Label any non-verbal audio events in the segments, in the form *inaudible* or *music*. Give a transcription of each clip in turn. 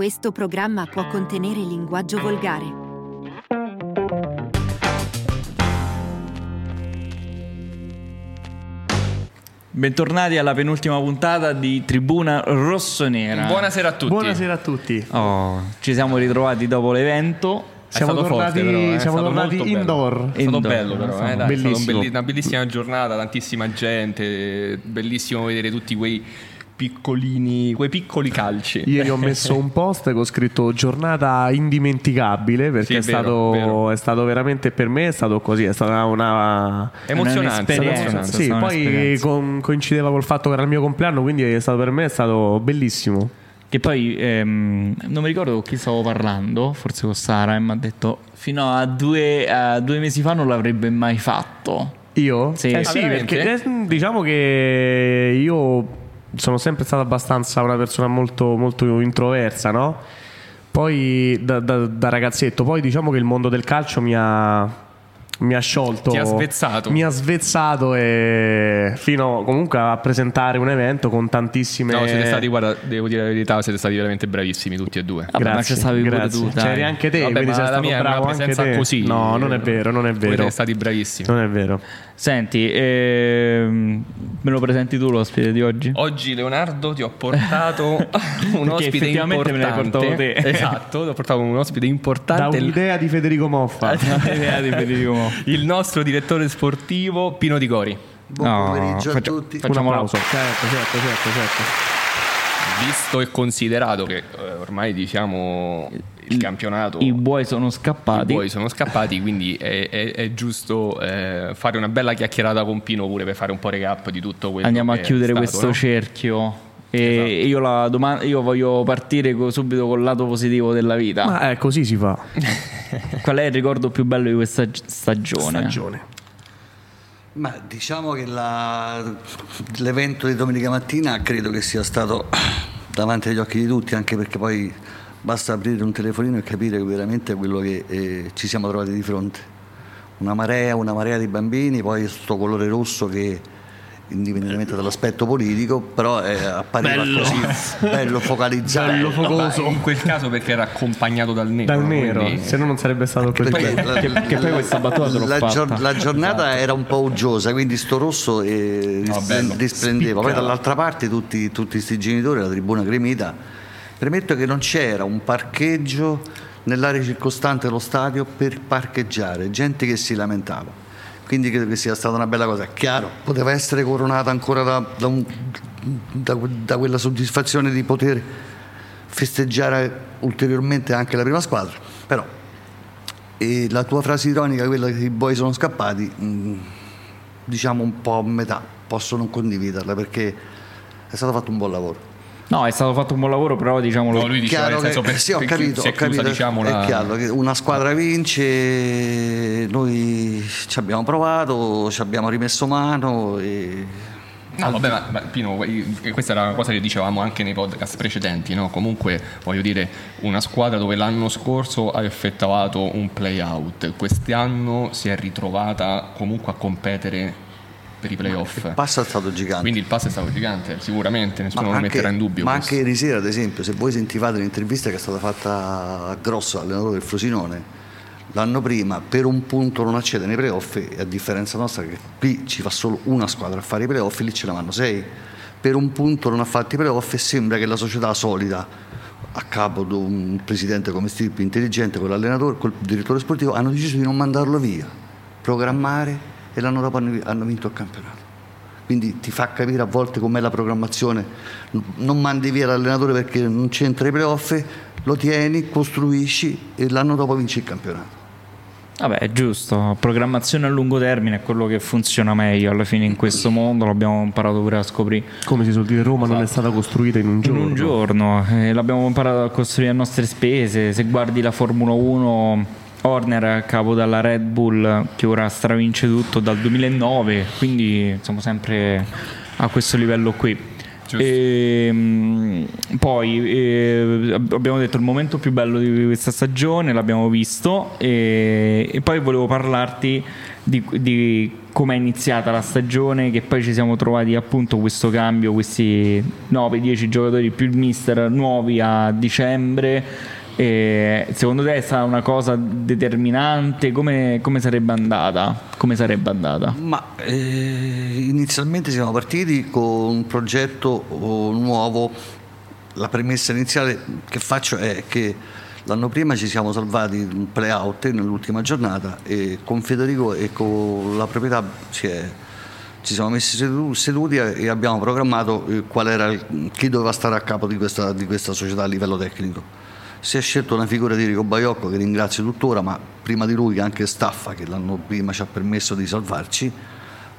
Questo programma può contenere linguaggio volgare. Bentornati alla penultima puntata di Tribuna Rossonera. Buonasera a tutti. Buonasera a tutti. Oh, ci siamo ritrovati dopo l'evento. Siamo tornati, però, eh, è siamo stato tornati molto bello. indoor. È stato Indoor, bello però, eh, dai, è stata un bellissimo. belli- una bellissima giornata, tantissima gente, bellissimo vedere tutti quei piccolini, quei piccoli calci. Ieri ho messo un post che ho scritto giornata indimenticabile perché Sì, è, è vero, stato, vero. è stato veramente per me è stato così, è stata una Emozionante, sì, poi con- coincideva col fatto che era il mio compleanno, quindi è stato per me è stato bellissimo. Che poi ehm, non mi ricordo con chi stavo parlando, forse con Sara, e mi ha detto fino a due, a due mesi fa non l'avrebbe mai fatto. Io? Sì. Eh Ah, sì, perché eh, diciamo che io sono sempre stato abbastanza una persona molto, molto introversa, no? Poi da, da- da ragazzetto, poi diciamo che il mondo del calcio mi ha, mi ha sciolto. Ti ha svezzato. Mi ha svezzato e fino comunque a presentare un evento con tantissime... No, siete stati, guarda, devo dire la verità, siete stati veramente bravissimi tutti e due. Vabbè, ma ci stavi pure grazie. tu, dai. C'eri anche te, Vabbè, quindi ma sei la stato mia è una bravo anche presenza te. così. No, non è vero, non è vero. siete stati bravissimi. Non è vero. Senti, ehm, me lo presenti tu l'ospite di oggi? Oggi Leonardo ti ho portato *laughs* un ospite effettivamente me l'hai importante. portato te. Esatto, ti ho portato un ospite Da importante. un'idea di Federico Moffa. *laughs* Idea di Federico Moffa. *laughs* Il nostro direttore sportivo Pino Di Gori. Buon No, pomeriggio faccia- a tutti. Un Facciamo applauso. Certo, certo, certo, certo. Visto e considerato che eh, ormai diciamo il campionato I buoi sono i scappati. buoi sono scappati, quindi è, è- è giusto eh, fare una bella chiacchierata con Pino pure per fare un po' recap di tutto quello Andiamo a chiudere stato, questo no? cerchio. E Esatto. io, la domanda, io voglio partire co- subito col lato positivo della vita. Ma eh, così si fa. *laughs* Qual è il ricordo più bello di questa gi- stagione? Stagione. Ma diciamo che la- l'evento di domenica mattina credo che sia stato *clears throat* davanti agli occhi di tutti, anche perché poi basta aprire un telefonino e capire veramente quello che eh, ci siamo trovati di fronte. Una marea, una marea di bambini, poi questo colore rosso che indipendentemente dall'aspetto politico, però eh, appariva Bello. così bello *laughs* focalizzato. Bello focoso. Ma in quel caso perché era accompagnato dal nero. Da un no? nero, Quindi- se no non sarebbe stato così. Perché la- Che- che poi questa battuta l'ho la, gior- la giornata era un po' uggiosa, quindi sto rosso eh, No, bello. risplendeva. Poi dall'altra parte tutti questi genitori, la tribuna gremita. Premetto che non c'era un parcheggio nell'area circostante dello stadio per parcheggiare, gente che si lamentava. Quindi credo che sia stata una bella cosa. Chiaro, poteva essere coronata ancora da, da un- da- da quella soddisfazione di poter festeggiare ulteriormente anche la prima squadra, però e la tua frase ironica, quella che i buoi sono scappati, mh, diciamo un po' a metà, posso non condividerla perché è stato fatto un buon lavoro. No, è stato fatto un buon lavoro, però diciamolo. No, lui diceva Chiaro nel senso che, per, sì, ho per- capito, ho capito, diciamo, è la- chiaro che una squadra vince, noi ci abbiamo provato, ci abbiamo rimesso mano e No, vabbè, ma, ma Pino, questa era una cosa che dicevamo anche nei podcast precedenti, no? Comunque, voglio dire, una squadra dove l'anno scorso ha effettuato un play-out, quest'anno si è ritrovata comunque a competere per i playoff. il passo è stato gigante. Quindi il passo è stato gigante, sicuramente, nessuno lo anche- metterà in dubbio. ma questo. anche ieri sera, ad esempio, se voi sentivate l'intervista che è stata fatta a Grosso, allenatore del Frosinone, l'anno prima per un punto non accede nei playoff e a differenza nostra che qui ci fa solo una squadra a fare i playoff, lì ce ne vanno sei. Per un punto non ha fatto i playoff e sembra che la società solida a capo di un presidente come Stirpi intelligente con l'allenatore, col direttore sportivo hanno deciso di non mandarlo via, programmare e l'anno dopo hanno hanno vinto il campionato. Quindi ti fa capire a volte com'è la programmazione. Non mandi via l'allenatore perché non c'entra i playoff, lo tieni, costruisci e l'anno dopo vinci il campionato. Vabbè, è giusto. Programmazione a lungo termine è quello che funziona meglio alla fine in questo mondo. L'abbiamo imparato pure a scoprire Come si suol dire, Roma non è stata costruita in un in giorno. un giorno. eh, l'abbiamo imparato a costruire a nostre spese. Se guardi la Formula 1, Horner capo dalla Red Bull che ora stravince tutto dal 2009. Quindi siamo sempre a questo livello qui. E, mm, poi eh, ab- abbiamo detto il momento più bello di questa stagione, l'abbiamo visto e, e poi volevo parlarti di, di come è iniziata la stagione, che poi ci siamo trovati appunto questo cambio, questi 9-10 giocatori più il mister nuovi a dicembre. E secondo te è stata una cosa determinante? Come, come sarebbe andata? Come sarebbe andata? Ma eh, inizialmente siamo partiti con un progetto oh, nuovo. La premessa iniziale che faccio è che L'anno prima ci siamo salvati un play-out nell'ultima giornata e con Federico e con la proprietà ci, è, ci siamo messi seduti e abbiamo programmato eh, era chi doveva stare a capo di questa, di questa società a livello tecnico. Si è scelto una figura di Enrico Baiocco che ringrazio tuttora, ma prima di lui anche Staffa che l'anno prima ci ha permesso di salvarci,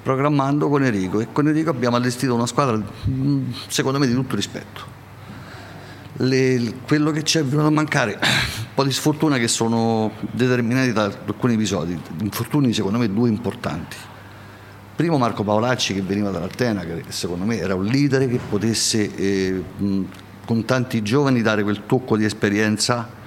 programmando con Enrico. E con Enrico abbiamo allestito una squadra mm, secondo me di tutto rispetto. Le, quello che ci è venuto a mancare, un po' di sfortuna che sono determinati da alcuni episodi, infortuni secondo me due importanti. Primo Marco Paolacci che veniva dall'Altena, che secondo me era un leader che potesse eh, con tanti giovani dare quel tocco di esperienza.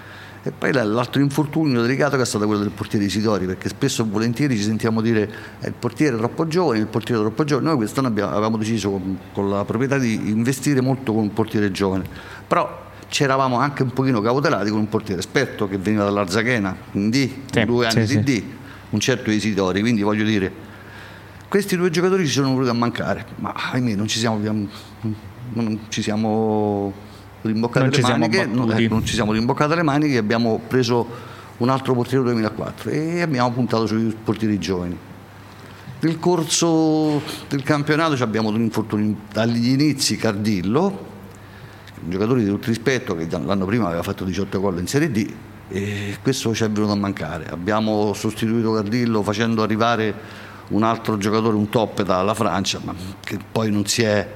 E poi l'altro infortunio delicato che è stato quello del portiere Isidori, perché spesso e volentieri ci sentiamo dire eh, il portiere è troppo giovane, il portiere è troppo giovane. Noi quest'anno abbiamo, avevamo deciso con, con, la proprietà di investire molto con un portiere giovane, però ci eravamo anche un pochino cautelati con un portiere esperto che veniva dall'Arzachena, in D, sì, due anni sì, di D, un certo Isidori, quindi voglio dire, questi due giocatori ci sono venuti a mancare, ma ahimè non ci siamo, non ci siamo rimboccate non le maniche, non, eh, non ci siamo rimboccate le maniche abbiamo preso un altro portiere 2004 e abbiamo puntato sui portieri giovani. Nel corso del campionato abbiamo un infortunio dagli inizi Cardillo, un giocatore di tutto rispetto che l'anno prima aveva fatto 18 gol in Serie D e questo ci è venuto a mancare. Abbiamo sostituito Cardillo facendo arrivare un altro giocatore, un top dalla Francia, ma che poi non si è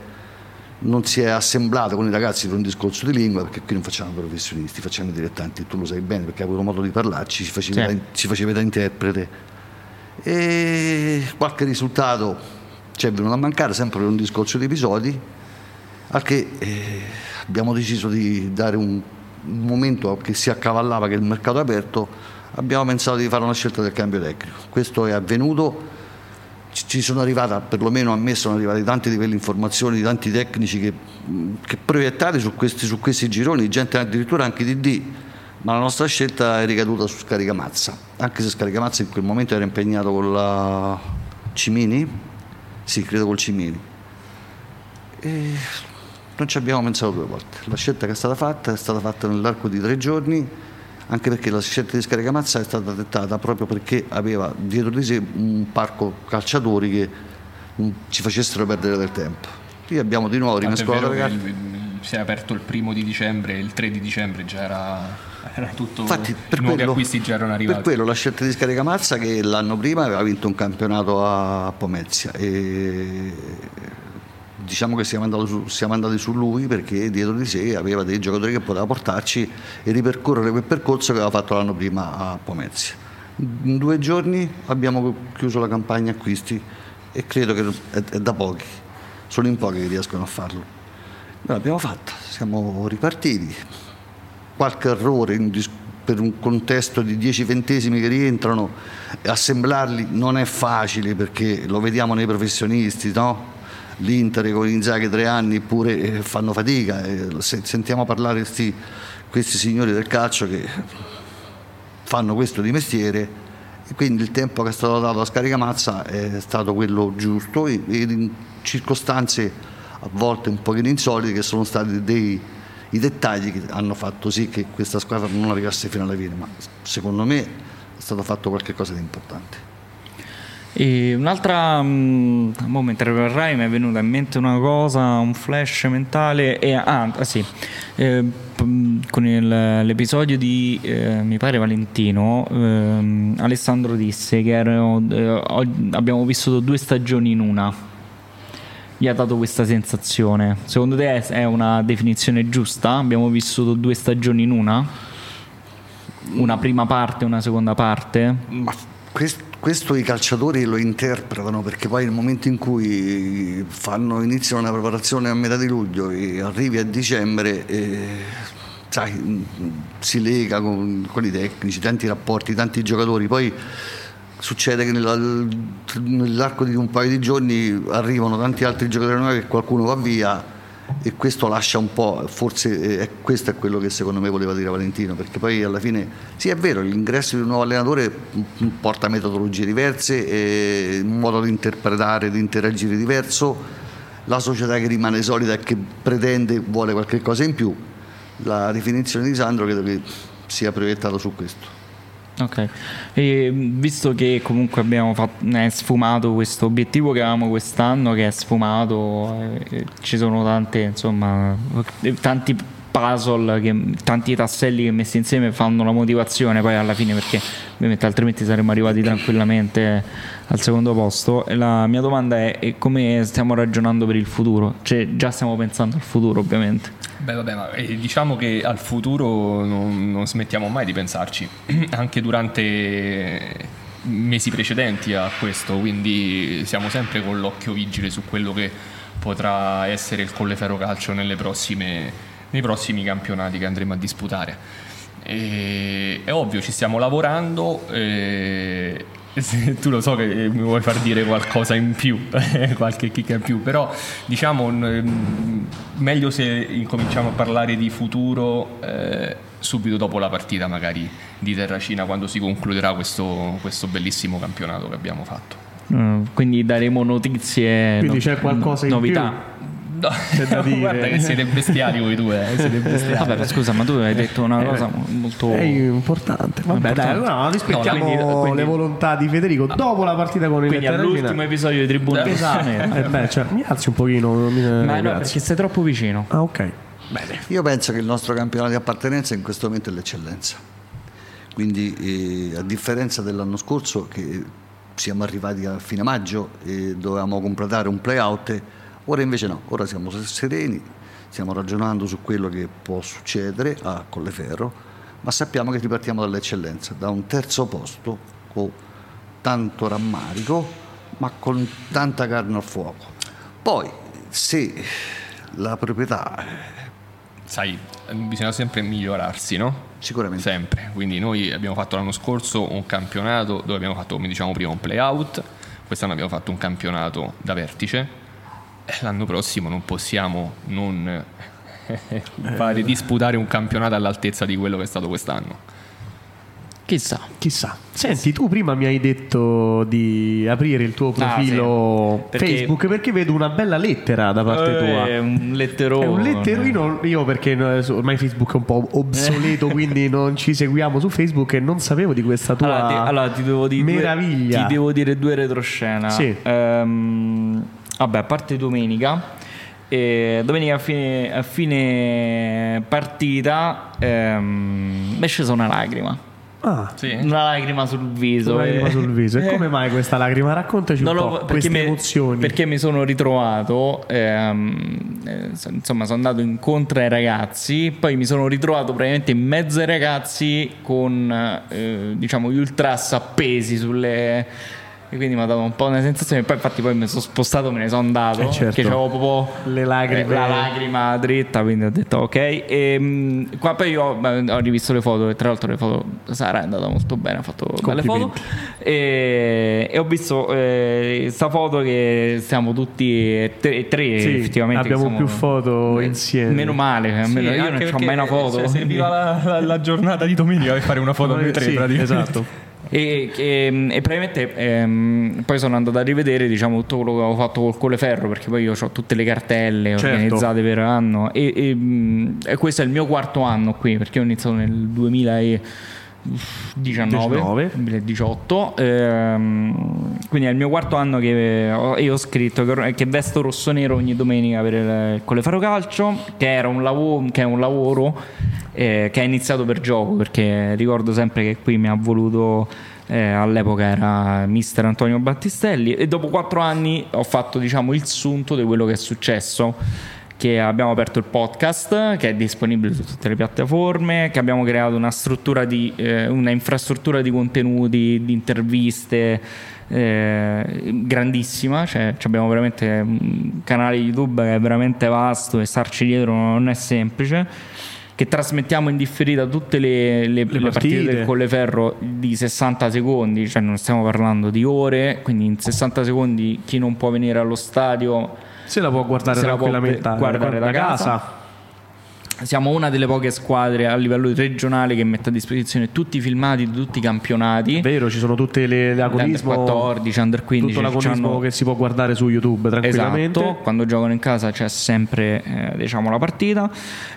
non si è assemblato con i ragazzi per un discorso di lingua perché qui non facciamo professionisti, facciamo i dilettanti, tu lo sai bene perché hai avuto modo di parlarci, ci facevi, sì. da, ci facevi da interprete e qualche risultato ci è venuto a mancare sempre per un discorso di episodi al che eh, abbiamo deciso di dare un, un momento che si accavallava che il mercato è aperto abbiamo pensato di fare una scelta del cambio tecnico questo è avvenuto ci sono arrivate, perlomeno a me sono arrivate livelli di informazioni di tanti tecnici che, che proiettati su questi, su questi, gironi, gente addirittura anche di D, ma la nostra scelta è ricaduta su Scaricamazza, anche se Scaricamazza in quel momento era impegnato con la Cimini, sì, credo col Cimini. E non ci abbiamo pensato due volte, la scelta che è stata fatta è stata fatta nell'arco di tre giorni anche perché la scelta di Scaricamazza è stata dettata proprio perché aveva dietro di sé un parco calciatori che ci facessero perdere del tempo. Qui abbiamo di nuovo rimescolato. Si è aperto il primo di dicembre, il 3 di dicembre già era, era tutto. Infatti, per nuovi quello, acquisti già erano arrivati. Per quello la scelta di Scaricamazza che l'anno prima aveva vinto un campionato a Pomezia e diciamo che siamo andati, su, siamo andati, su, lui perché dietro di sé aveva dei giocatori che poteva portarci e ripercorrere quel percorso che aveva fatto l'anno prima a Pomezia. In due giorni abbiamo chiuso la campagna acquisti e credo che è, è da pochi, sono in pochi che riescono a farlo. Noi l'abbiamo fatta, siamo ripartiti. Qualche errore in, per un contesto di 10 ventesimi che rientrano, assemblarli non è facile perché lo vediamo nei professionisti, no? l'Inter con Inzaghi tre anni pure eh, fanno fatica. sentiamo parlare questi, questi signori del calcio che fanno questo di mestiere e quindi il tempo che è stato dato a Scaricamazza è stato quello giusto e in circostanze a volte un pochino insolite che sono stati dei i dettagli che hanno fatto sì che questa squadra non arrivasse fino alla fine, ma secondo me è stato fatto qualcosa di importante. E un'altra, um, mentre parlerai mi è venuta in mente una cosa, un flash mentale, e, ah, ah sì, eh, con il, l'episodio di, eh, mi pare Valentino, eh, Alessandro disse che erano, eh, abbiamo vissuto due stagioni in una, gli ha dato questa sensazione, secondo te è una definizione giusta? Abbiamo vissuto due stagioni in una? Una prima parte e una seconda parte? Ma questo questo i calciatori lo interpretano perché poi nel momento in cui fanno, iniziano una preparazione a metà di luglio e arrivi a dicembre e, sai, si lega con, con, i tecnici, tanti rapporti, tanti giocatori, poi succede che nella- nell'arco di un paio di giorni arrivano tanti altri giocatori nuovi che qualcuno va via e questo lascia un po', forse eh, questo è quello che secondo me voleva dire Valentino, perché poi alla fine sì è vero, l'ingresso di un nuovo allenatore porta metodologie diverse, e un modo di interpretare, di interagire diverso, la società che rimane solida e che pretende, vuole qualche cosa in più, la definizione di Sandro credo che sia proiettata su questo. Ok, e visto che comunque abbiamo fatto, è sfumato questo obiettivo che avevamo quest'anno, che è sfumato, eh, ci sono tante, insomma, eh, tanti puzzle, che, tanti tasselli che messi insieme fanno la motivazione poi alla fine perché ovviamente altrimenti saremmo arrivati tranquillamente al secondo posto. E la mia domanda è, è come stiamo ragionando per il futuro? Cioè già stiamo pensando al futuro ovviamente. Beh, vabbè, ma eh, diciamo che al futuro non, non smettiamo mai di pensarci, *clears throat* anche durante mesi precedenti a questo, quindi siamo sempre con l'occhio vigile su quello che potrà essere il Colleferro Calcio nelle prossime- nei prossimi campionati che andremo a disputare. E- è ovvio, ci stiamo lavorando. eh, *laughs* se- tu lo so che mi vuoi far dire qualcosa in più, *laughs* qualche chicca in più, però diciamo mm, meglio se incominciamo a parlare di futuro eh, subito dopo la partita magari di Terracina quando si concluderà questo, questo bellissimo campionato che abbiamo fatto. Mm, quindi daremo notizie, Quindi c'è qualcosa in novità. No, da *laughs* dire. guarda che siete bestiali voi due, eh, siete bestiali. Vabbè, scusa, ma tu hai detto una cosa molto. È importante. Vabbè, Importante. dai, no, rispettiamo No, quindi- quindi- le volontà di Federico dopo la partita con il Quindi all'ultimo episodio di Tribuna Esatto. Eh, beh, cioè, mi alzi un pochino. Mi, Ma no, perché sei troppo vicino. Ah, ok. Bene. Io penso che il nostro campionato di appartenenza in questo momento è l'eccellenza. Quindi, eh, a differenza dell'anno scorso, che siamo arrivati a fine maggio e dovevamo completare un play-out, ora invece no, ora siamo sereni, stiamo ragionando su quello che può succedere a Colleferro, ma sappiamo che ripartiamo dall'eccellenza, da un terzo posto con tanto rammarico, ma con tanta carne al fuoco. Poi, se la proprietà Sai, bisogna sempre migliorarsi, no? Sicuramente. Sempre. Quindi noi abbiamo fatto l'anno scorso un campionato dove abbiamo fatto, come diciamo prima, un play-out. Quest'anno abbiamo fatto un campionato da vertice. L'anno prossimo non possiamo non *laughs* fare, disputare un campionato all'altezza di quello che è stato quest'anno. Chissà. Chissà. Senti, tu prima mi hai detto di aprire il tuo Ah, profilo sì. Perché- Facebook perché vedo una bella lettera da parte tua. È un letterone. È un letterino, io perché eh, ormai Facebook è un po' obsoleto, *laughs* quindi non ci seguiamo su Facebook e non sapevo di questa tua Allora, ti, allora, ti devo dire due- meraviglia. ti devo dire due retroscena. Sì. Ehm, vabbè, a parte domenica. eh, domenica a fine, a fine partita ehm, mi è scesa una lacrima. Ah, Sì? Una lacrima sul viso. una lacrima sul viso. E Eh, come mai questa lacrima? Raccontaci un Non lo- po' perché queste mi- emozioni. Perché mi sono ritrovato, ehm, eh, so- insomma, sono andato incontro ai ragazzi, poi mi sono ritrovato praticamente in mezzo ai ragazzi con, eh, diciamo, gli ultras appesi sulle... E quindi mi ha dato un po' una sensazione. Poi, infatti, poi mi sono spostato, me ne sono andato. Eh, certo. Perché c'avevo proprio Le lacrime. eh, la lacrima dritta. Quindi ho detto ok. E, mh, qua poi io beh, ho rivisto le foto. E tra l'altro, le foto Sara è andata molto bene. Ha fatto belle foto. E, e ho visto questa foto che siamo tutti e tre, tre Sì, effettivamente. abbiamo siamo- più foto Eh, insieme. Meno male, almeno io non ho mai una foto. cioè, serviva la, la- la giornata di domenica per fare una foto noi tre Sì, praticamente. esatto. E, e- e praticamente ehm, poi sono andato a rivedere diciamo, tutto quello che avevo fatto col Coleferro perché poi io ho tutte le cartelle Certo. organizzate per anno e, e, mh, e questo è il mio quarto anno qui perché ho iniziato nel 2019 19. 2018 ehm, quindi è il mio quarto anno che ho, io ho scritto che, che vesto rosso-nero ogni domenica per il, Colleferro Calcio che, era un lavoro, che è un lavoro eh, che è iniziato per gioco perché ricordo sempre che qui mi ha voluto eh, all'epoca era mister Antonio Battistelli e dopo quattro anni ho fatto diciamo il sunto di quello che è successo che abbiamo aperto il podcast che è disponibile su tutte le piattaforme che abbiamo creato una struttura di eh, una infrastruttura di contenuti di interviste eh, grandissima cioè ci abbiamo veramente un canale YouTube che è veramente vasto e starci dietro non è semplice che trasmettiamo in differita tutte le, le, le partite. partite. del Colleferro di 60 secondi, cioè non stiamo parlando di ore, quindi in 60 secondi chi non può venire allo stadio Se la può guardare Se la può tranquillamente guardare da casa. Siamo una delle poche squadre a livello regionale che mette a disposizione tutti i filmati di tutti i campionati. Vero, ci sono tutte le, le Under agonismo 14, under 15 tutto l'agonismo c'hanno- che si può guardare su YouTube tranquillamente. Esatto, quando giocano in casa c'è sempre eh, diciamo, la partita.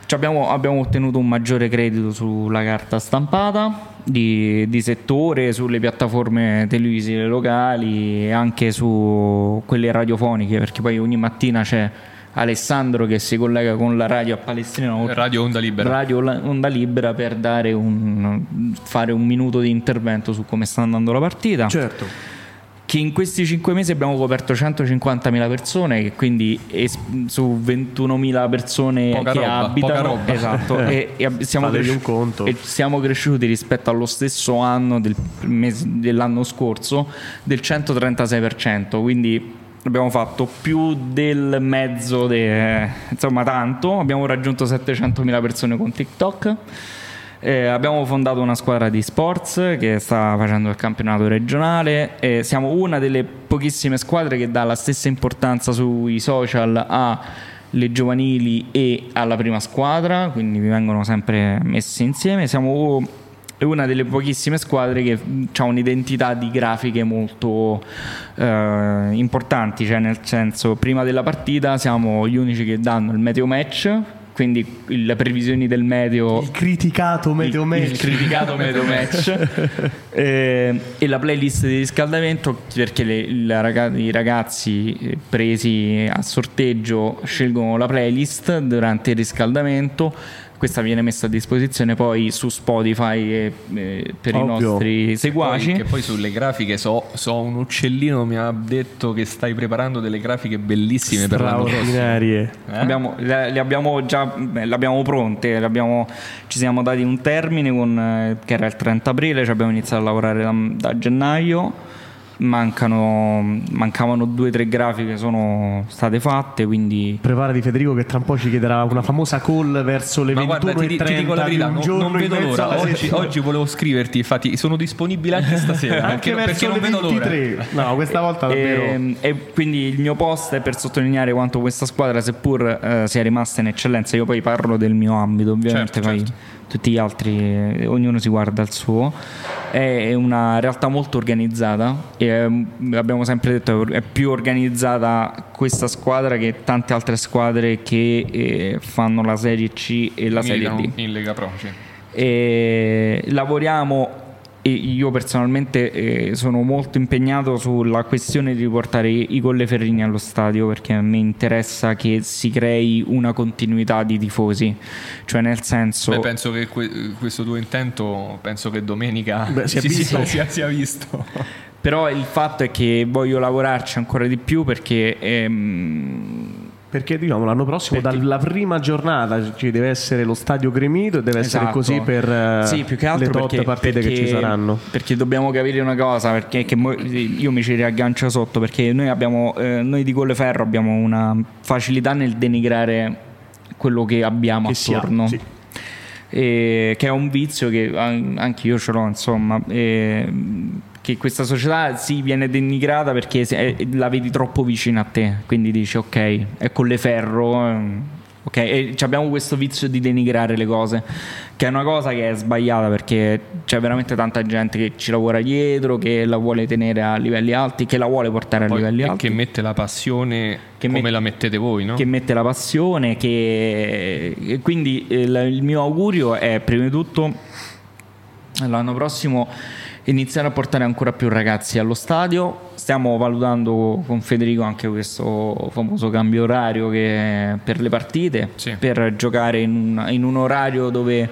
Abbiamo, abbiamo ottenuto un maggiore credito sulla carta stampata di, di settore, sulle piattaforme televisive locali e anche su quelle radiofoniche, perché poi ogni mattina c'è Alessandro che si collega con la radio a Palestrina Radio Onda Libera. Radio Onda Libera per dare un, fare un minuto di intervento su come sta andando la partita Certo. che in questi 5 mesi abbiamo coperto 150.000 persone, che quindi es- su 21.000 persone Poca che roba, abitano, poca roba. esatto, *laughs* e, e siamo, cresci- un conto. e siamo cresciuti rispetto allo stesso anno del mese- dell'anno scorso del 136%, quindi abbiamo fatto più del mezzo, de- insomma tanto, abbiamo raggiunto 700.000 persone con TikTok. Eh, abbiamo fondato una squadra di sports che sta facendo il campionato regionale. e siamo una delle pochissime squadre che dà la stessa importanza sui social alle giovanili e alla prima squadra, quindi vengono sempre messi insieme. Siamo una delle pochissime squadre che ha un'identità di grafiche molto eh, importanti, cioè nel senso prima della partita siamo gli unici che danno il meteo match, quindi le previsioni del meteo Il criticato meteo il, match. il criticato meteo match *laughs* Eh, e la playlist di riscaldamento perché le- la i ragazzi eh, presi a sorteggio scelgono la playlist durante il riscaldamento questa viene messa a disposizione poi su Spotify e, eh, per Ovvio. i nostri seguaci Poi, che poi sulle grafiche so, so un uccellino mi ha detto che stai preparando delle grafiche bellissime per l'anno prossimo. Eh? Abbiamo- le, le abbiamo già beh, le abbiamo pronte, le abbiamo- ci siamo dati un termine con, eh, che era il 30 aprile, ci abbiamo iniziato a lavorare da, da gennaio, mancano, mancavano due o tre grafiche, sono state fatte, quindi Preparati Federico che tra un po' ci chiederà una famosa call verso le Ma 21.30 guarda, ti, ti dico la verità, non, non vedo l'ora. Oggi, oggi volevo scriverti, infatti sono disponibile anche stasera. anche perché verso non le vedo l'ora. 23. No, questa volta davvero. E, e quindi il mio post è per sottolineare quanto questa squadra, seppur eh, sia rimasta in eccellenza, io poi parlo del mio ambito, ovviamente Certo, poi certo. Tutti gli altri, ognuno si guarda il suo, è una realtà molto organizzata e eh, abbiamo sempre detto è più organizzata questa squadra che tante altre squadre che eh, fanno la Serie C e la Serie Militano D in Lega Pro. sì. e lavoriamo e io personalmente eh, sono molto impegnato sulla questione di riportare i Colleferrini allo stadio perché a me interessa che si crei una continuità di tifosi cioè nel senso Beh, penso che que- questo tuo intento, penso che domenica Beh, si *laughs* si visto. sia, sia- sia visto. però il fatto è che voglio lavorarci ancora di più perché ehm, Perché diciamo l'anno prossimo dalla prima giornata ci deve essere lo stadio gremito e deve essere Esatto. così per eh, Sì, più che altro le tot perché, partite che perché- ci saranno. Perché dobbiamo capire una cosa, perché che mo- io mi ci riaggancio sotto, perché noi abbiamo, eh, noi di Colleferro abbiamo una facilità nel denigrare quello che abbiamo Che attorno. sì. E- che è un vizio che an- anche io ce l'ho, insomma. e- che questa società si viene denigrata perché se- eh, la vedi troppo vicina a te, quindi dici ok, è Colleferro. ehm, Ok, e abbiamo questo vizio di denigrare le cose, che è una cosa che è sbagliata perché c'è veramente tanta gente che ci lavora dietro, che la vuole tenere a livelli alti, che la vuole portare a Poi- livelli e alti che mette la passione Che come met- la mettete voi, no? che mette la passione, che e quindi il, il mio augurio è prima di tutto l'anno prossimo iniziare a portare ancora più ragazzi allo stadio. Stiamo valutando con Federico anche questo famoso cambio orario che- per le partite, Sì. per giocare in un, in un orario dove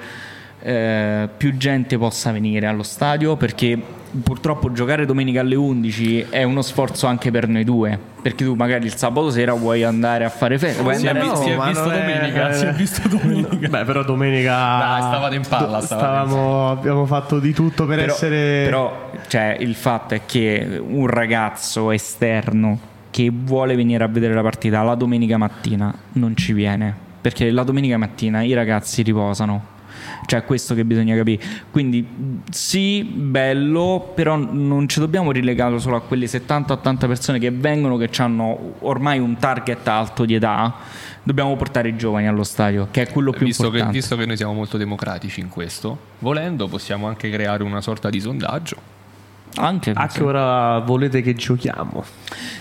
eh, più gente possa venire allo stadio perché purtroppo giocare domenica alle 11 è uno sforzo anche per noi due perché tu magari il sabato sera vuoi andare a fare festa vuoi Si è, andare a- si è ma visto non è- domenica, si è visto *laughs* domenica. Beh, però domenica Dai, stavate in palla, stavate in stavamo, abbiamo fatto di tutto per però, essere però, cioè, il fatto è che un ragazzo esterno che vuole venire a vedere la partita la domenica mattina non ci viene perché la domenica mattina i ragazzi riposano. Cioè, è questo che bisogna capire. Quindi, sì, bello, però non ci dobbiamo rilegare solo a quelle 70-80 persone che vengono, che hanno ormai un target alto di età. Dobbiamo portare i giovani allo stadio, che è quello più Visto che, importante. visto che noi siamo molto democratici in questo, volendo possiamo anche creare una sorta di sondaggio. Anche, A che ora volete che giochiamo?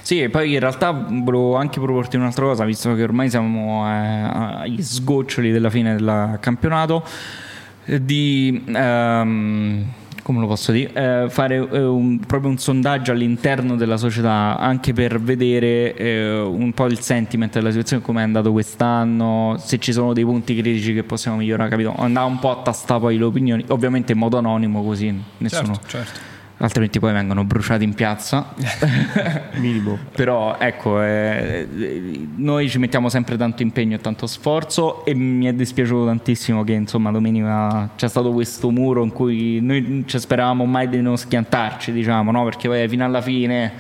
Sì, e poi in realtà volevo anche proporti un'altra cosa, visto che ormai siamo eh, agli sgoccioli della fine del campionato, di... ehm, come lo posso dire? Eh, fare eh, un- proprio un sondaggio all'interno della società anche per vedere eh, un po' il sentiment della situazione, come è andato quest'anno, se ci sono dei punti critici che possiamo migliorare, capito? Andare un po' a tastare poi le opinioni, ovviamente in modo anonimo così nessuno... Certo, certo. Altrimenti poi vengono bruciati in piazza. *laughs* Minimo. Però ecco, eh, noi ci mettiamo sempre tanto impegno e tanto sforzo e mi è dispiaciuto tantissimo che insomma domenica c'è stato questo muro in cui noi non ci speravamo mai di non schiantarci, diciamo, no? Perché poi fino alla fine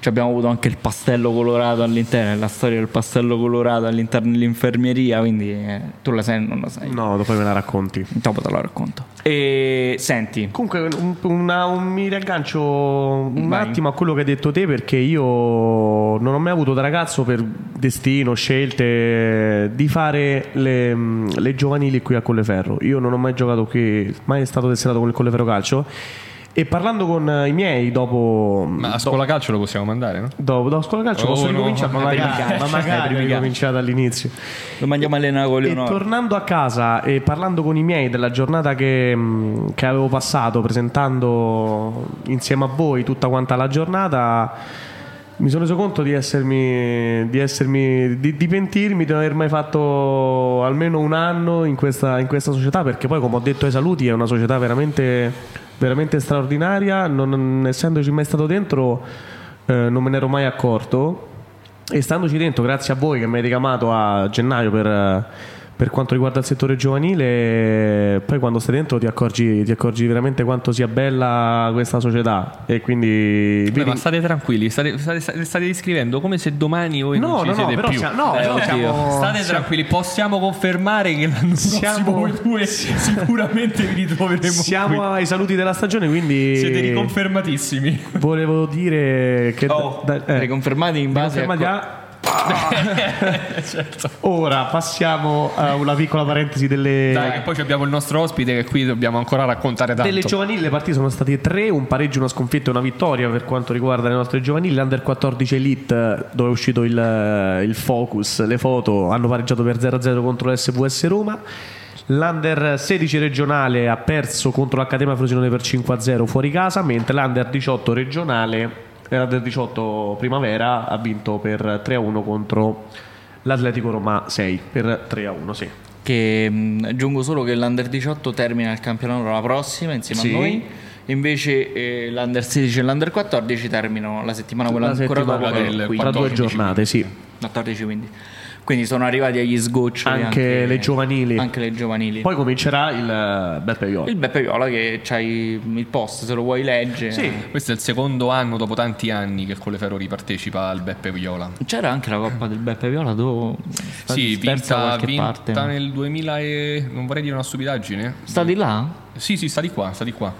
ci abbiamo avuto anche il pastello colorato all'interno, la storia del pastello colorato all'interno dell'infermieria, quindi eh, tu la sai o non la sai? No, dopo me la racconti. Dopo te la racconto. E senti, Comunque un- una- un- mi riaggancio un Vai. attimo a quello che hai detto te perché io non ho mai avuto da ragazzo per destino, scelte di fare le, le giovanili qui a Colleferro. Io non ho mai giocato qui, mai stato tesserato con il Colleferro Calcio e parlando con i miei dopo... Ma a scuola calcio lo possiamo mandare, no? Dopo, dopo scuola calcio Oh, posso no. ricominciare? Ma primi magari, calci, ma magari ricominciare dall'inizio. lo mandiamo a allenare con E tornando a casa e parlando con i miei della giornata che, mh, che avevo passato presentando insieme a voi tutta quanta la giornata, mi sono reso conto di essermi, di, essermi, di, di pentirmi di non aver mai fatto almeno un anno in questa, in questa società, perché poi, come ho detto ai saluti, è una società veramente, veramente straordinaria. Non, essendoci mai stato dentro, eh, non me ne ero mai accorto. E standoci dentro, grazie a voi che mi avete chiamato a gennaio per, eh, per quanto riguarda il settore giovanile, poi quando stai dentro ti accorgi, ti accorgi veramente quanto sia bella questa società. E quindi. Beh, ma state tranquilli, state, state, state descrivendo come se domani voi No, non ci no, no, siete però più. siamo- no, Eh, siamo- State siamo- tranquilli, possiamo confermare che l'anno Siamo- prossimo voi due sicuramente vi ritroveremo Siamo qui. ai saluti della stagione, quindi. Siete riconfermatissimi. Volevo dire che. Oh, da- eh, riconfermati in base riconfermati a... a- *laughs* Ora passiamo a una piccola parentesi delle. Dai, che poi abbiamo il nostro ospite che qui dobbiamo ancora raccontare tanto. Delle giovanili le partite sono state tre, un pareggio, una sconfitta e una vittoria per quanto riguarda le nostre giovanili. L'Under 14 Elite, dove è uscito il, il focus, le foto, hanno pareggiato per 0-0 contro l'SVS Roma. L'Under 16 regionale ha perso contro l'Accademia Frosinone per 5-0 fuori casa, mentre l'Under 18 regionale, l'Under 18 primavera, ha vinto per 3-1 contro l'Atletico Roma 6 per 3-1. Sì. Che mh, aggiungo solo che l'Under 18 termina il campionato la prossima insieme Sì. a noi. Invece eh, l'Under 16 e l'Under 14 terminano la settimana quella La ancora settimana dopo, che Tra 15. due 14, giornate, sì. 14 quindi. Sono arrivati agli sgoccioli Anche le giovanili. Anche le giovanili. Poi comincerà il Beppe Viola. il Beppe Viola che c'hai il post se lo vuoi leggere. Sì. Questo è il secondo anno dopo tanti anni che il Colleferro ripartecipa al Beppe Viola. C'era anche la Coppa del Beppe Viola dove Sì, vinta, vinta parte. nel 2000 e... non vorrei dire una stupidaggine. Sta di là? Sì, sì, sta di qua, sta di qua.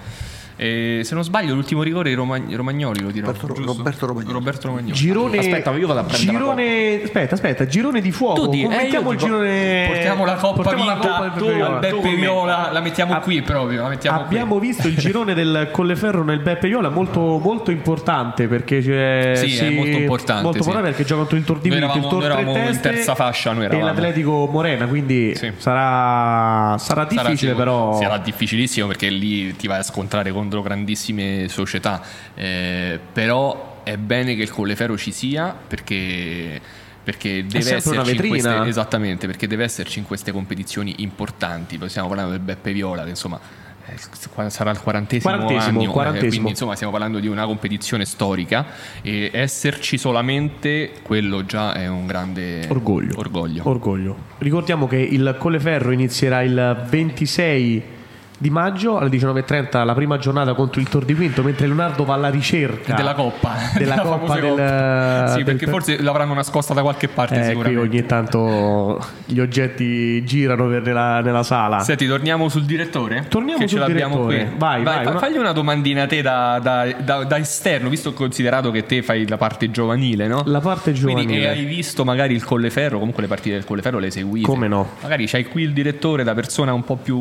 E se non sbaglio l'ultimo rigore i Romag- Romagnoli lo dirò. Roberto-? Roberto Romagnoli. Roberto Romagnoli. Girone. Aspetta, io vado a prendere girone. Aspetta, aspetta, girone di fuoco. Tu di- eh, Commentiamo io il dico- girone. Portiamo la coppa portiamo la vinta Coppa del tu Viola. al Beppe con. Viola, la mettiamo Ab- qui proprio, la mettiamo Abbiamo visto il girone del Colleferro nel Beppe Viola molto, molto importante perché c'è Sì, è molto importante, molto sì. importante perché gioca contro il Tor di Noi Vinto, il Tor noi Tre eravamo in terza fascia, noi e eravamo. l'Atletico Morena, quindi Sì. sarà, sarà difficile sicur- però Sarà difficilissimo perché lì ti vai a scontrare contro grandissime società. Eh, però è bene che il Colleferro ci sia perché. Perché deve esserci queste, esattamente perché deve esserci in queste competizioni importanti. Stiamo parlando del Beppe Viola, che insomma eh, sarà il quarantesimo, Quarantesimo, anno, eh, quarantesimo. quindi insomma stiamo parlando di una competizione storica e esserci solamente quello già è un grande Orgoglio. orgoglio. Orgoglio. Ricordiamo che il Colleferro inizierà il 26 di maggio alle 19.30 la prima giornata contro il Tor di Quinto mentre Leonardo va alla ricerca della coppa *laughs* della, *laughs* Della coppa del, coppa. sì del- perché forse l'avranno nascosta da qualche parte eh, qui sicuramente ogni tanto gli oggetti girano nella, nella sala Senti, torniamo sul direttore? Torniamo che sul ce l'abbiamo direttore. qui. Vai, vai, fa- una- Fagli una domandina a te da, da- da- da esterno, visto considerato che te fai la parte giovanile, no? la parte Quindi giovanile e hai visto magari il Colleferro, comunque le partite del Colleferro le hai seguite. Come no? Magari c'hai qui il direttore da persona un po' più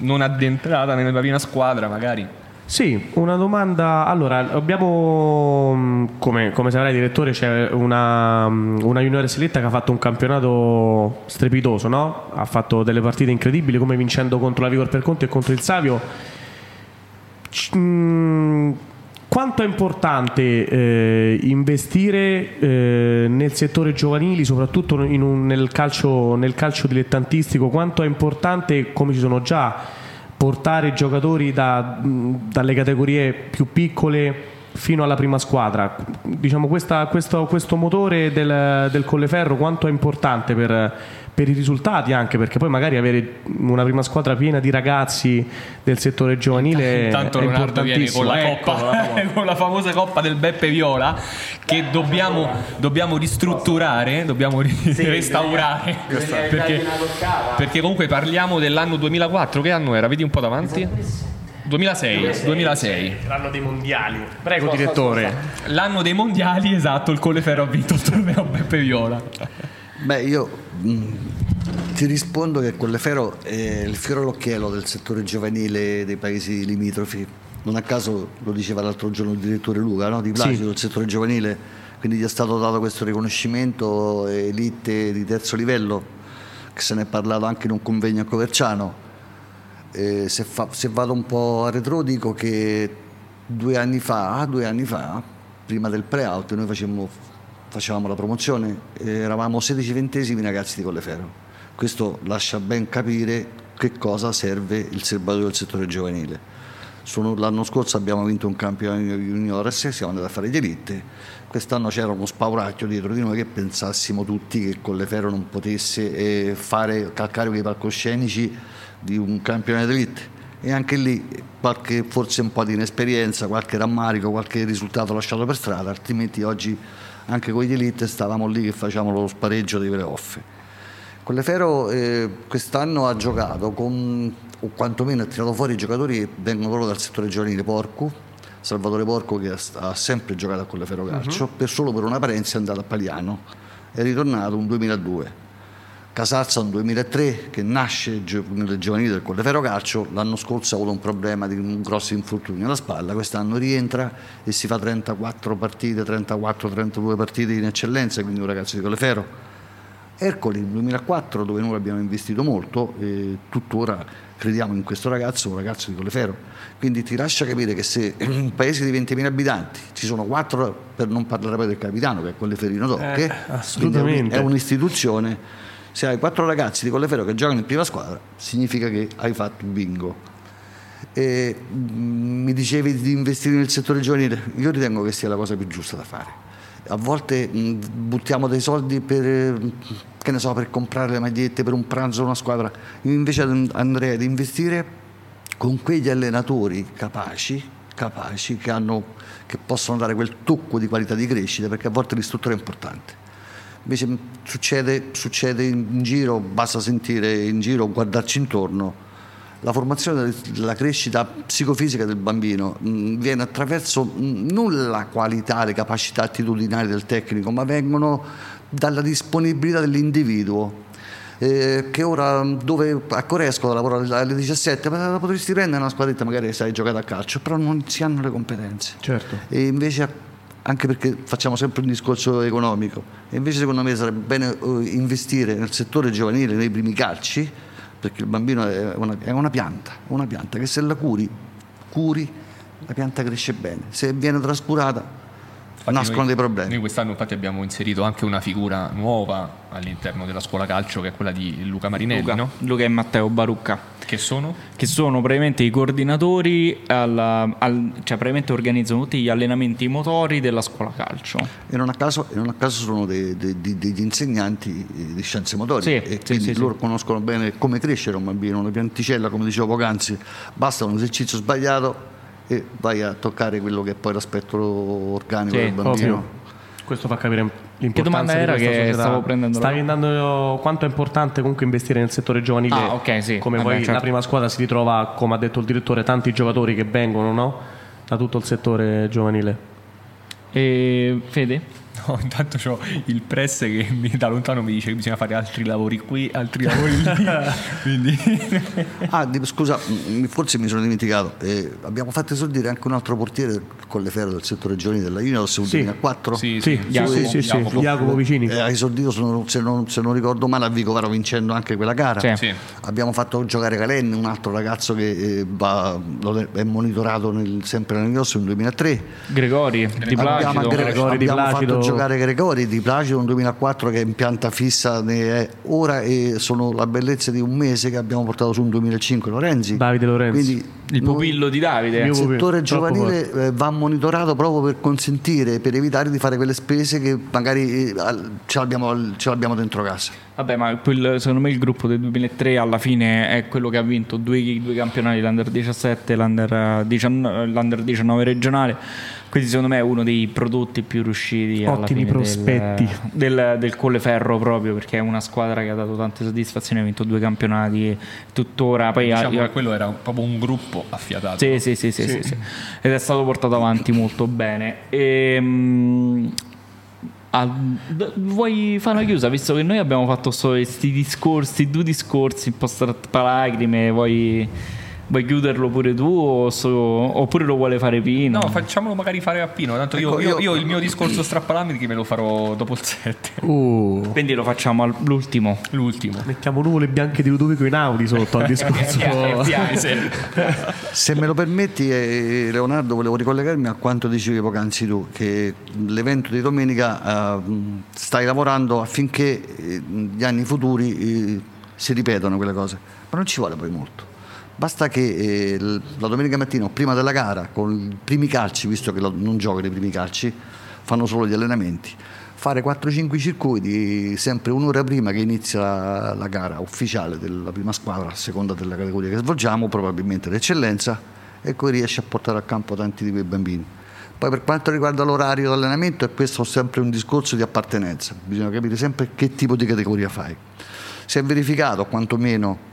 non addentrata nella prima squadra, magari. Sì, una domanda. Allora, abbiamo, mh, come, come saprai, direttore, c'è una, mh, una junior seletta che ha fatto un campionato strepitoso, no? Ha fatto delle partite incredibili, come vincendo contro la Vigor per Conte e contro il Savio. C- mh, quanto è importante eh, investire eh, nel settore giovanili, soprattutto un- nel, calcio, nel calcio dilettantistico? Quanto è importante, come ci sono già, portare giocatori da- dalle categorie più piccole fino alla prima squadra? Diciamo, questa- questo, questo motore del, del Colleferro quanto è importante per, per i risultati anche perché poi magari avere una prima squadra piena di ragazzi del settore giovanile Intanto è Leonardo viene con la, coppa, Ecco, la- *laughs* con la famosa coppa del Beppe Viola che dobbiamo, dobbiamo ristrutturare, dobbiamo ri- *laughs* restaurare. Perché, perché comunque parliamo dell'anno 2004, che anno era? Vedi un po' davanti? 2006, 2006. L'anno dei mondiali. Prego, direttore. L'anno dei mondiali, esatto, il Colleferro ha vinto il torneo Beppe Viola. Beh, io mh, ti rispondo che Colleferro è il fiore all'occhiello del settore giovanile dei paesi limitrofi. Non a caso lo diceva l'altro giorno il direttore Luca, no? di Placido, Sì. il settore giovanile, quindi gli è stato dato questo riconoscimento elite di terzo livello, che se ne è parlato anche in un convegno a Coverciano. Eh, se, fa- se vado un po' a retro dico che due anni fa, due anni fa, prima del pre-out, noi facemmo, facevamo la promozione, eravamo 16 ventesimi ragazzi di Colleferro. Questo lascia ben capire che cosa serve il serbatoio del settore giovanile. L'anno scorso abbiamo vinto un campionato juniores, siamo andati a fare gli elite. Quest'anno c'era uno spauracchio dietro di noi che pensassimo tutti che Colleferro non potesse eh, fare calcare quei palcoscenici di un campionato d'elite. E anche lì qualche, forse un po' di inesperienza, qualche rammarico, qualche risultato lasciato per strada, altrimenti oggi anche con gli elite stavamo lì che facevamo lo spareggio dei playoff. Colleferro eh, quest'anno ha giocato con, o quantomeno ha tirato fuori i giocatori che vengono proprio dal settore giovanile Porco, Salvatore Porco che ha, sempre giocato a Colleferro Calcio, per solo per una parenza è andato a Paliano, è ritornato un 2002. Casazza un 2003 che nasce nelle giovanili del Colleferro Calcio, l'anno scorso ha avuto un problema di un grosso infortunio alla spalla, quest'anno rientra e si fa 34 partite, 34-32 partite in eccellenza, quindi un ragazzo di Colleferro. Ercoli nel 2004 dove noi abbiamo investito molto e tuttora crediamo in questo ragazzo, un ragazzo di Colleferro. Quindi ti lascia capire che se in un paese di 20.000 abitanti ci sono quattro, per non parlare poi del capitano che è Colleferino un- assolutamente. è un'istituzione, se hai quattro ragazzi di Colleferro che giocano in prima squadra significa che hai fatto bingo. E, mm, mi dicevi di investire nel settore giovanile, io ritengo che sia la cosa più giusta da fare. A volte mh, buttiamo dei soldi per, so, per comprare le magliette, per un pranzo, una squadra. Io invece and- andrei ad investire con quegli allenatori capaci, capaci che, hanno, che possono dare quel tocco di qualità di crescita, perché a volte l'istruttore è importante. Invece succede, succede in giro, basta sentire in giro, guardarci intorno. La formazione della crescita psicofisica del bambino mh, viene attraverso mh, non la qualità, le capacità attitudinali del tecnico, ma vengono dalla disponibilità dell'individuo. eh, che ora dove a Coresco lavora alle 17, ma la potresti prendere una squadretta magari se hai giocato a calcio, però non si hanno le competenze. Certo. E invece, anche perché facciamo sempre un discorso economico, e invece secondo me sarebbe bene eh, investire nel settore giovanile, nei primi calci, perché il bambino è una, è una pianta, una pianta che se la curi, curi, la pianta cresce bene. Se viene trascurata, nascono noi- dei problemi. Noi quest'anno infatti abbiamo inserito anche una figura nuova all'interno della scuola calcio che è quella di Luca Marinelli, Luca, no? Luca e Matteo Barucca. Che sono? che sono praticamente i coordinatori, alla- al- cioè praticamente organizzano tutti gli allenamenti motori della scuola calcio. E non a caso, e non a caso sono dei- dei- dei- degli insegnanti di scienze motorie Sì, e sì, quindi sì, sì. loro conoscono bene come crescere un bambino, una pianticella, come dicevo poc'anzi, basta un esercizio sbagliato e vai a toccare quello che è poi l'aspetto organico Sì, del bambino. Ovvio. Questo fa capire l'importanza Che domanda di era questa che società. stavo prendendo la- Stavi andando quanto è importante comunque investire nel settore giovanile. Ah, ok, sì. Come Vabbè, poi certo. la prima squadra si ritrova, come ha detto il direttore, tanti giocatori che vengono, no? Da tutto il settore giovanile. E Fede? *laughs* No, intanto ho il press che mi- da lontano mi dice che bisogna fare altri lavori qui, altri lavori lì. *laughs* Quindi Ah, di- scusa, forse mi sono dimenticato. Eh, abbiamo fatto esordire anche un altro portiere del Colleferro del settore giovanile della Juniors nel Sì. 2004. Sì, Sì, sì, Jacopo, sì, sì, sì. Jacopo. Jacopo Vicini. Eh, ha esordito, se non, se non- se non ricordo male, a Vicovaro vincendo anche quella gara. Sì. Sì. Abbiamo fatto giocare Calenni, un altro ragazzo che eh, va- è monitorato nel- sempre nel Juniors nel 2003. Gregori, Di abbiamo Placido. aggre- Gregori Di abbiamo Placido. Giocare Gregori di Placido nel 2004 che è in pianta fissa ne è ora e sono la bellezza di un mese che abbiamo portato su un 2005 Lorenzi. Davide Lorenzi. Quindi Il noi- pupillo di Davide. Il settore giovanile eh, va monitorato proprio per consentire, per evitare di fare quelle spese che magari eh, ce l'abbiamo, ce l'abbiamo dentro casa. Vabbè, ma quel- secondo me il gruppo del 2003 alla fine è quello che ha vinto due, due campionati, l'Under 17 e l'Under, 19, l'Under 19 regionale. Quindi secondo me è uno dei prodotti più riusciti alla Ottimi fine prospetti. Del, del, del Colleferro proprio perché è una squadra che ha dato tante soddisfazioni, ha vinto due campionati tuttora. Poi ha- diciamo che quello era proprio un gruppo affiatato. Sì, sì, sì, sì, sì, sì. Ed è stato portato avanti molto bene. Ehm, ah, d- vuoi fare una chiusa? Visto che noi abbiamo fatto questi discorsi, due discorsi un po' strappalacrime, vuoi, vuoi chiuderlo pure tu o so- oppure lo vuole fare Pino? No, facciamolo magari fare a Pino. Tanto io, Ecco, io- io- io il mio discorso strappalacrime me lo farò dopo il 7. Uh, Quindi lo facciamo all'ultimo. L'ultimo. mettiamo nuvole bianche di Ludovico Inaudi sotto al *laughs* discorso. *laughs* Se me lo permetti, eh, Leonardo, volevo ricollegarmi a quanto dicevi poc'anzi tu, che l'evento di domenica eh, stai lavorando affinché eh, gli anni futuri eh, si ripetano quelle cose, ma non ci vuole poi molto. Basta che eh, la domenica mattina o prima della gara, con i primi calci, visto che non giocano i primi calci, fanno solo gli allenamenti, fare 4-5 circuiti sempre un'ora prima che inizia la, gara ufficiale della prima squadra, a seconda della categoria che svolgiamo, probabilmente l'eccellenza, e poi riesce a portare a campo tanti di quei bambini. Poi per quanto riguarda l'orario di allenamento, e questo è sempre un discorso di appartenenza, bisogna capire sempre che tipo di categoria fai. Si è verificato quantomeno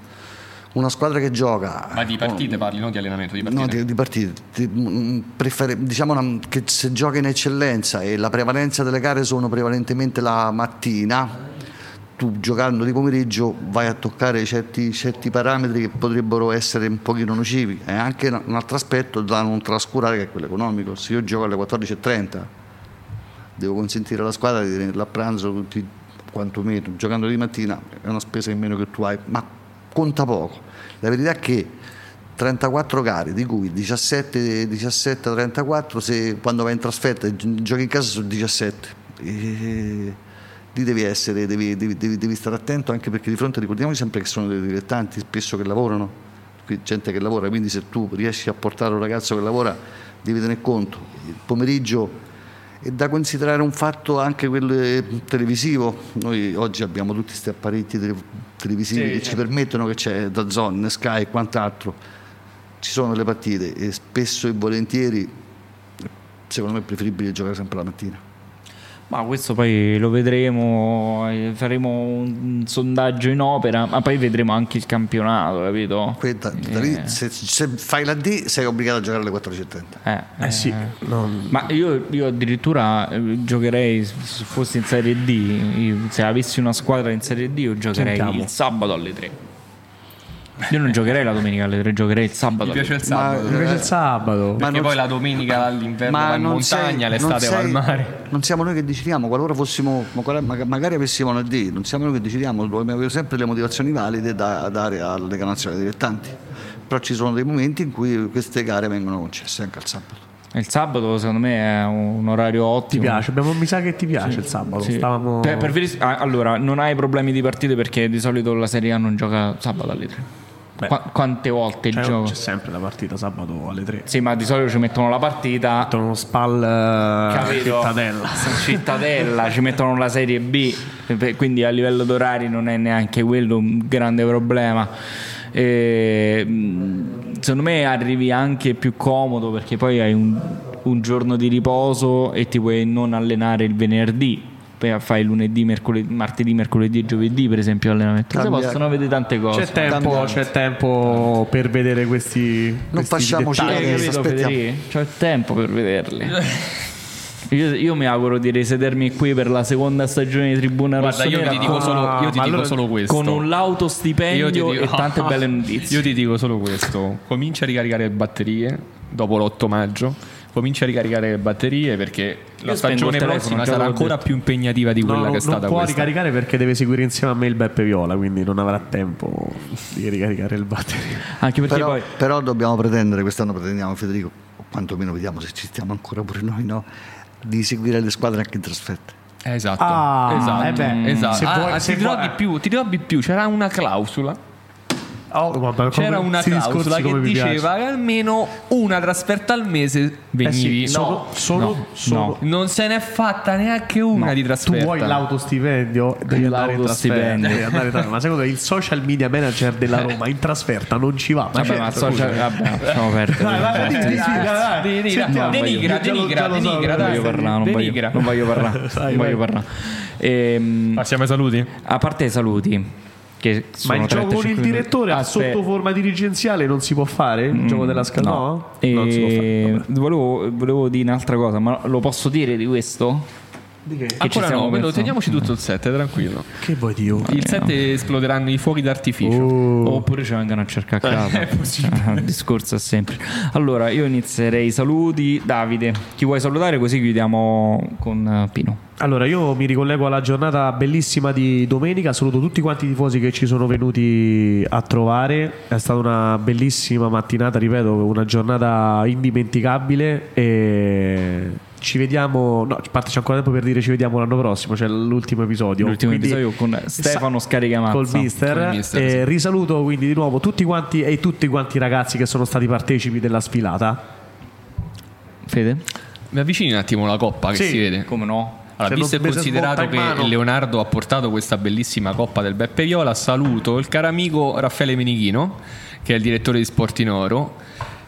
una squadra che gioca Ma di partite parli, non di allenamento, di partite. No, di, di partite. Di- mm, prefere- diciamo una- che se gioca in eccellenza e la prevalenza delle gare sono prevalentemente la mattina, tu giocando di pomeriggio vai a toccare certi, certi parametri che potrebbero essere un pochino nocivi. E anche un altro aspetto da non trascurare che è quello economico. Se io gioco alle 14.30 devo consentire alla squadra di tenerla a pranzo tutti quantomeno, giocando di mattina è una spesa in meno che tu hai, ma conta poco. La verità è che 34 gare, di cui 17, 17 a 34, se quando vai in trasferta gi- giochi in casa sono 17. E lì devi essere, devi, devi- devi- devi stare attento anche perché di fronte ricordiamoci sempre che sono dei dilettanti spesso che lavorano, gente che lavora, quindi se tu riesci a portare un ragazzo che lavora devi tener conto. Il pomeriggio è da considerare un fatto anche quello eh, televisivo. Noi oggi abbiamo tutti questi apparecchi televisivi Sì, che sì. ci permettono che c'è da Zone, Sky e quant'altro. Ci sono le partite e spesso e volentieri secondo me è preferibile giocare sempre la mattina. Ma questo poi lo vedremo, eh, faremo un, sondaggio in opera, ma poi vedremo anche il campionato, capito? Que- da- da lì, se, se fai la D sei obbligato a giocare alle 14.30. Eh, Eh sì, non- Ma io, io addirittura eh, giocherei, se fossi in Serie D, io- se avessi una squadra in Serie D, io giocherei Sentiamo. il sabato alle 3. Io non giocherei la domenica alle 3, giocherei il sabato Mi alle piace 3. il sabato. Ma- mi piace il sabato. Ma perché poi la domenica all'inverno va in montagna, sei- l'estate non va al sei- mare. Non siamo noi che decidiamo, qualora fossimo, magari- avessimo una D, non siamo noi che decidiamo, dobbiamo avere sempre le motivazioni valide da dare alla Lega Nazionale dilettanti. Però ci sono dei momenti in cui queste gare vengono concesse anche al sabato. Il sabato secondo me è un orario Ti ottimo. piace? Abbiamo, mi sa che ti piace il sabato. Sì. Stavamo... Per- per allora, non hai problemi di partite perché di solito la Serie A non gioca sabato alle 3. Qua- quante volte C'è, gioca? c'è sempre la partita sabato alle 3. Sì, ma di solito ci mettono la partita. Mettono uno spal eh, Capito? cittadella. *laughs* Cittadella, ci mettono la Serie B, quindi a livello d'orari non è neanche quello un grande problema. E, secondo me arrivi anche più comodo perché poi hai un, un giorno di riposo e ti puoi non allenare il venerdì. Poi fai lunedì, mercoledì, martedì, mercoledì e giovedì, per esempio, allenamento. Si Cambia- possono vedere tante cose. C'è tempo, c'è tempo per vedere questi. Non questi facciamoci. Federico? C'ho il tempo per vederli. *laughs* Io, io mi auguro di risedermi qui per la seconda stagione di Tribuna Guarda, io ti dico con, solo, io ti dico allora- solo questo. con un lauto Io ti stipendio dico- e tante *laughs* belle notizie. Io ti dico solo questo: comincia a ricaricare le batterie dopo l'8 maggio. Comincia a ricaricare le batterie perché la Io stagione prossima sarà ancora detto. più impegnativa di No, quella non, che è stata non può questa. ricaricare perché deve seguire insieme a me il Beppe Viola, quindi non avrà tempo di ricaricare il batterio. Anche perché Però, poi però dobbiamo pretendere, quest'anno pretendiamo Federico, o quantomeno vediamo se ci stiamo ancora pure noi, no? di seguire le squadre anche in trasferta. Esatto, Ah, esatto, eh beh, esatto. se Ah, vuoi- ah, se ti dirò vuoi- di più, ti dirò di più, c'era una clausola Oh, vabbè, C'era come- una clausola che diceva che almeno una trasferta al mese Eh venivi. sì, solo, solo, no, solo- Non se n'è fatta neanche una di Tu trasferta. vuoi l'autostipendio? Devi andare in trasferta. L'autostipendio. Devi andare in trasferta. Ma secondo me il social media manager della Roma in trasferta non ci va. Ma Vabbè, ma certo, social, scusa. vabbè, lasciamo perdere. Denigra, denigra, denigra, denigra, non voglio parlare, non voglio, parlare. Ehm, Passiamo ai saluti? a parte i saluti, Ma il gioco con 35 il direttore a Aspetta. sotto forma dirigenziale non si può fare? Il gioco della scala? No, E non si può fare. volevo, volevo dire un'altra cosa, ma lo posso dire di questo? Di che? Ancora no, pensando. teniamoci tutto il set, tranquillo. Che vuoi Dio? Il set esploderanno i fuochi d'artificio. Oh. Oppure ci vengono a cercare a casa. È possibile. Ah, Il discorso è semplice. Allora, io inizierei i saluti. Davide, chi vuoi salutare? Così chiudiamo con eh, Pino. Allora, io mi ricollego alla giornata bellissima di domenica. Saluto tutti quanti i tifosi che ci sono venuti a trovare. È stata una bellissima mattinata, ripeto, una giornata indimenticabile. E ci vediamo. No, a parte c'è ancora tempo per dire ci vediamo l'anno prossimo. C'è l'ultimo episodio. L'ultimo Quindi- episodio con Stefano Sa- Scaricamazza. Col mister. Col mister, E sì. risaluto quindi di nuovo tutti quanti e tutti quanti i ragazzi che sono stati partecipi della sfilata. Fede? Mi avvicini un attimo la coppa che Sì. si vede. Come no? Allora, Se visto e considerato che mano. Leonardo ha portato questa bellissima coppa del Beppe Viola, saluto il caro amico Raffaele Menichino, che è il direttore di Sport in Oro.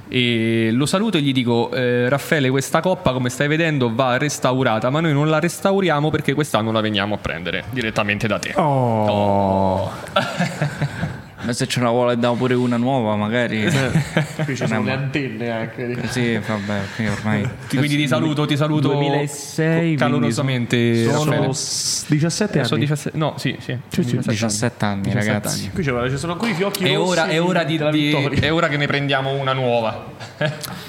E lo saluto e gli dico: eh, Raffaele, questa coppa, come stai vedendo, va restaurata, ma noi non la restauriamo perché quest'anno la veniamo a prendere direttamente da te. Oh, *laughs* Ma se ce la vuole dare pure una nuova, magari. *laughs* qui ci sono le antenne anche. sì, vabbè, qui ormai. Quindi ti saluto, ti saluto 2006, calorosamente. Sono Raffaele. s- 17 anni. Sono 17 no, sì, sì. Sì, sì, 17 anni, 17 ragazzi. anni. Qui ci sono ancora i fiocchi È rossi ora, è ora di- di- è ora che ne prendiamo una nuova.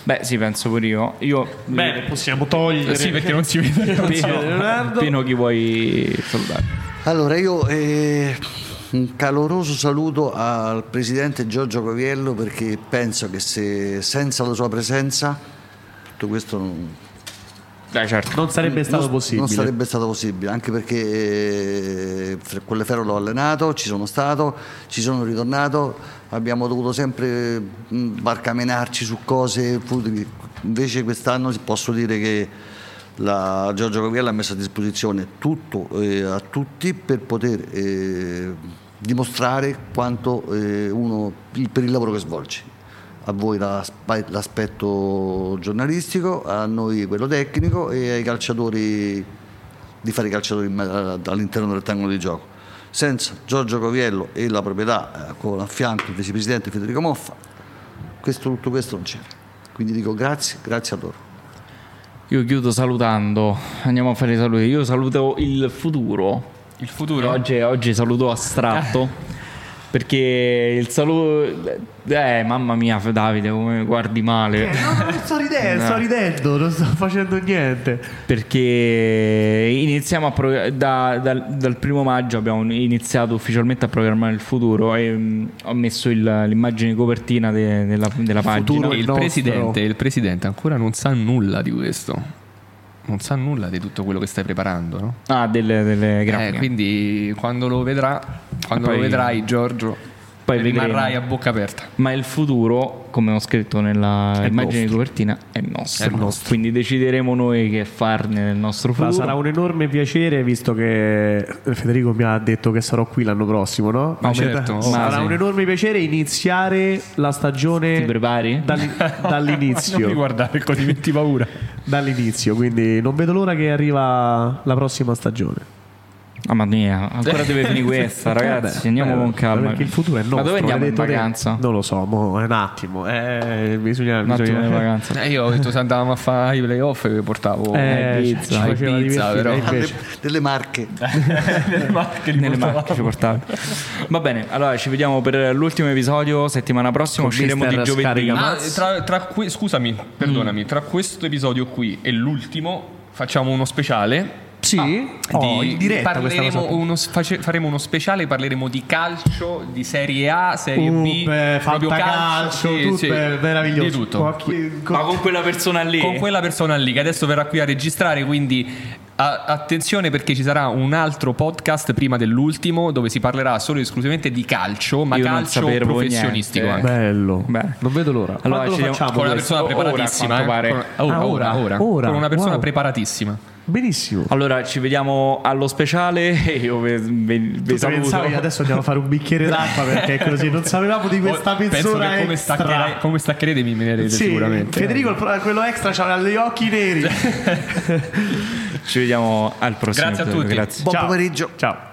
Beh, sì, penso pure io. Io Bene, possiamo togliere. sì, perché non si vede. Pino. Pino, chi vuoi salutare? Allora io eh, un caloroso saluto al presidente Giorgio Coviello perché penso che se senza la sua presenza tutto questo non, Dai, certo. Non sarebbe stato non- possibile. Non sarebbe stato possibile, anche perché eh, Ferro l'ho allenato, ci sono stato, ci sono ritornato, abbiamo dovuto sempre barcamenarci su cose futili. Invece quest'anno posso dire che la Giorgio Coviello ha messo a disposizione tutto eh, a tutti per poter eh, dimostrare quanto eh, uno per il lavoro che svolge a voi la- l'aspetto giornalistico, a noi quello tecnico e ai calciatori di fare i calciatori all'interno del rettangolo di gioco. Senza Giorgio Coviello e la proprietà eh, con a fianco il vicepresidente Federico Moffa, questo, tutto questo non c'era. Quindi dico grazie, grazie a loro. Io chiudo salutando. Andiamo a fare i saluti. Io saluto il futuro. Il futuro. Oggi, oggi saluto astratto. Perché il saluto. Eh, mamma mia, Davide, come guardi male. Eh, no, non sto ridendo, No. sto ridendo, non sto facendo niente. Perché iniziamo a pro- da- dal, dal primo maggio abbiamo iniziato ufficialmente a programmare il futuro e mm, ho messo il- l'immagine di copertina de- della, della pagina. futuro E il presidente, il presidente ancora non sa nulla di questo. Non sa nulla di tutto quello che stai preparando, no? Ah, delle, delle Eh, grafiche. quindi quando lo vedrà, quando Poi- lo vedrai, Giorgio, poi rimarrai vedremo. a bocca aperta. Ma il futuro, come ho scritto nella È immagine di nostro. copertina, è nostro. È nostro. Quindi decideremo noi che farne nel nostro Ma futuro. sarà un enorme piacere visto che Federico mi ha detto che sarò qui l'anno prossimo, no? Ma certo, oh, sarà sì. un enorme piacere iniziare la stagione Ti prepari? *laughs* dall'i- Non mi dall'inizio. guardare così metti paura. dall'inizio, quindi non vedo l'ora che arriva la prossima stagione. Ah, ma mia, ancora deve finire *laughs* questa, ragazzi. Andiamo eh, con calma. Perché il futuro è nostro. Ma dove andiamo in te? vacanza? Non lo so, mo, è un attimo. Eh, bisogna, Un attimo bisogna- di vacanza. Eh, io ho detto se andavamo a fare i playoff che portavo Eh, Ibiza. ci Ibiza, divertire, però. invece- Delle, delle marche. *laughs* nelle macchine Nelle macchine ci portavi. Va bene, allora ci vediamo per l'ultimo episodio. Settimana prossima Con usciremo di Mister giovedì. Scarica- Ah, tra, tra que- scusami, perdonami, tra questo episodio qui e l'ultimo facciamo uno speciale. Sì? Oh, Di- in diretta questa parleremo cosa. uno- face- faremo uno speciale, parleremo di calcio, di Serie A, Serie Uh, B, beh, proprio fantacalcio, sì, tutto sì, meraviglioso. Di tutto. Qua- qui- Ma con quella persona lì. Con quella persona lì che adesso verrà qui a registrare, quindi a- attenzione perché ci sarà un altro podcast prima dell'ultimo dove si parlerà solo e esclusivamente di calcio, ma Io calcio professionistico niente. anche. Bello. Beh. Non vedo l'ora. Allora, Quando ci lo facciamo? Con una persona Ora, preparatissima, quanto eh. pare. Con- ora, Ah, ora, ora, ora. ora. Con una persona Wow. preparatissima. Benissimo. Allora ci vediamo allo speciale e io saluto. pensavi adesso andiamo a fare un bicchiere d'acqua perché è così non sapevamo di *laughs* questa Penso mezz'ora che come, extra. staccherei- come staccherete mi menerete Sì, sicuramente. Federico quello extra c'aveva gli occhi neri. *laughs* Ci vediamo al prossimo Grazie a tutti. Grazie. Buon Ciao. pomeriggio. Ciao.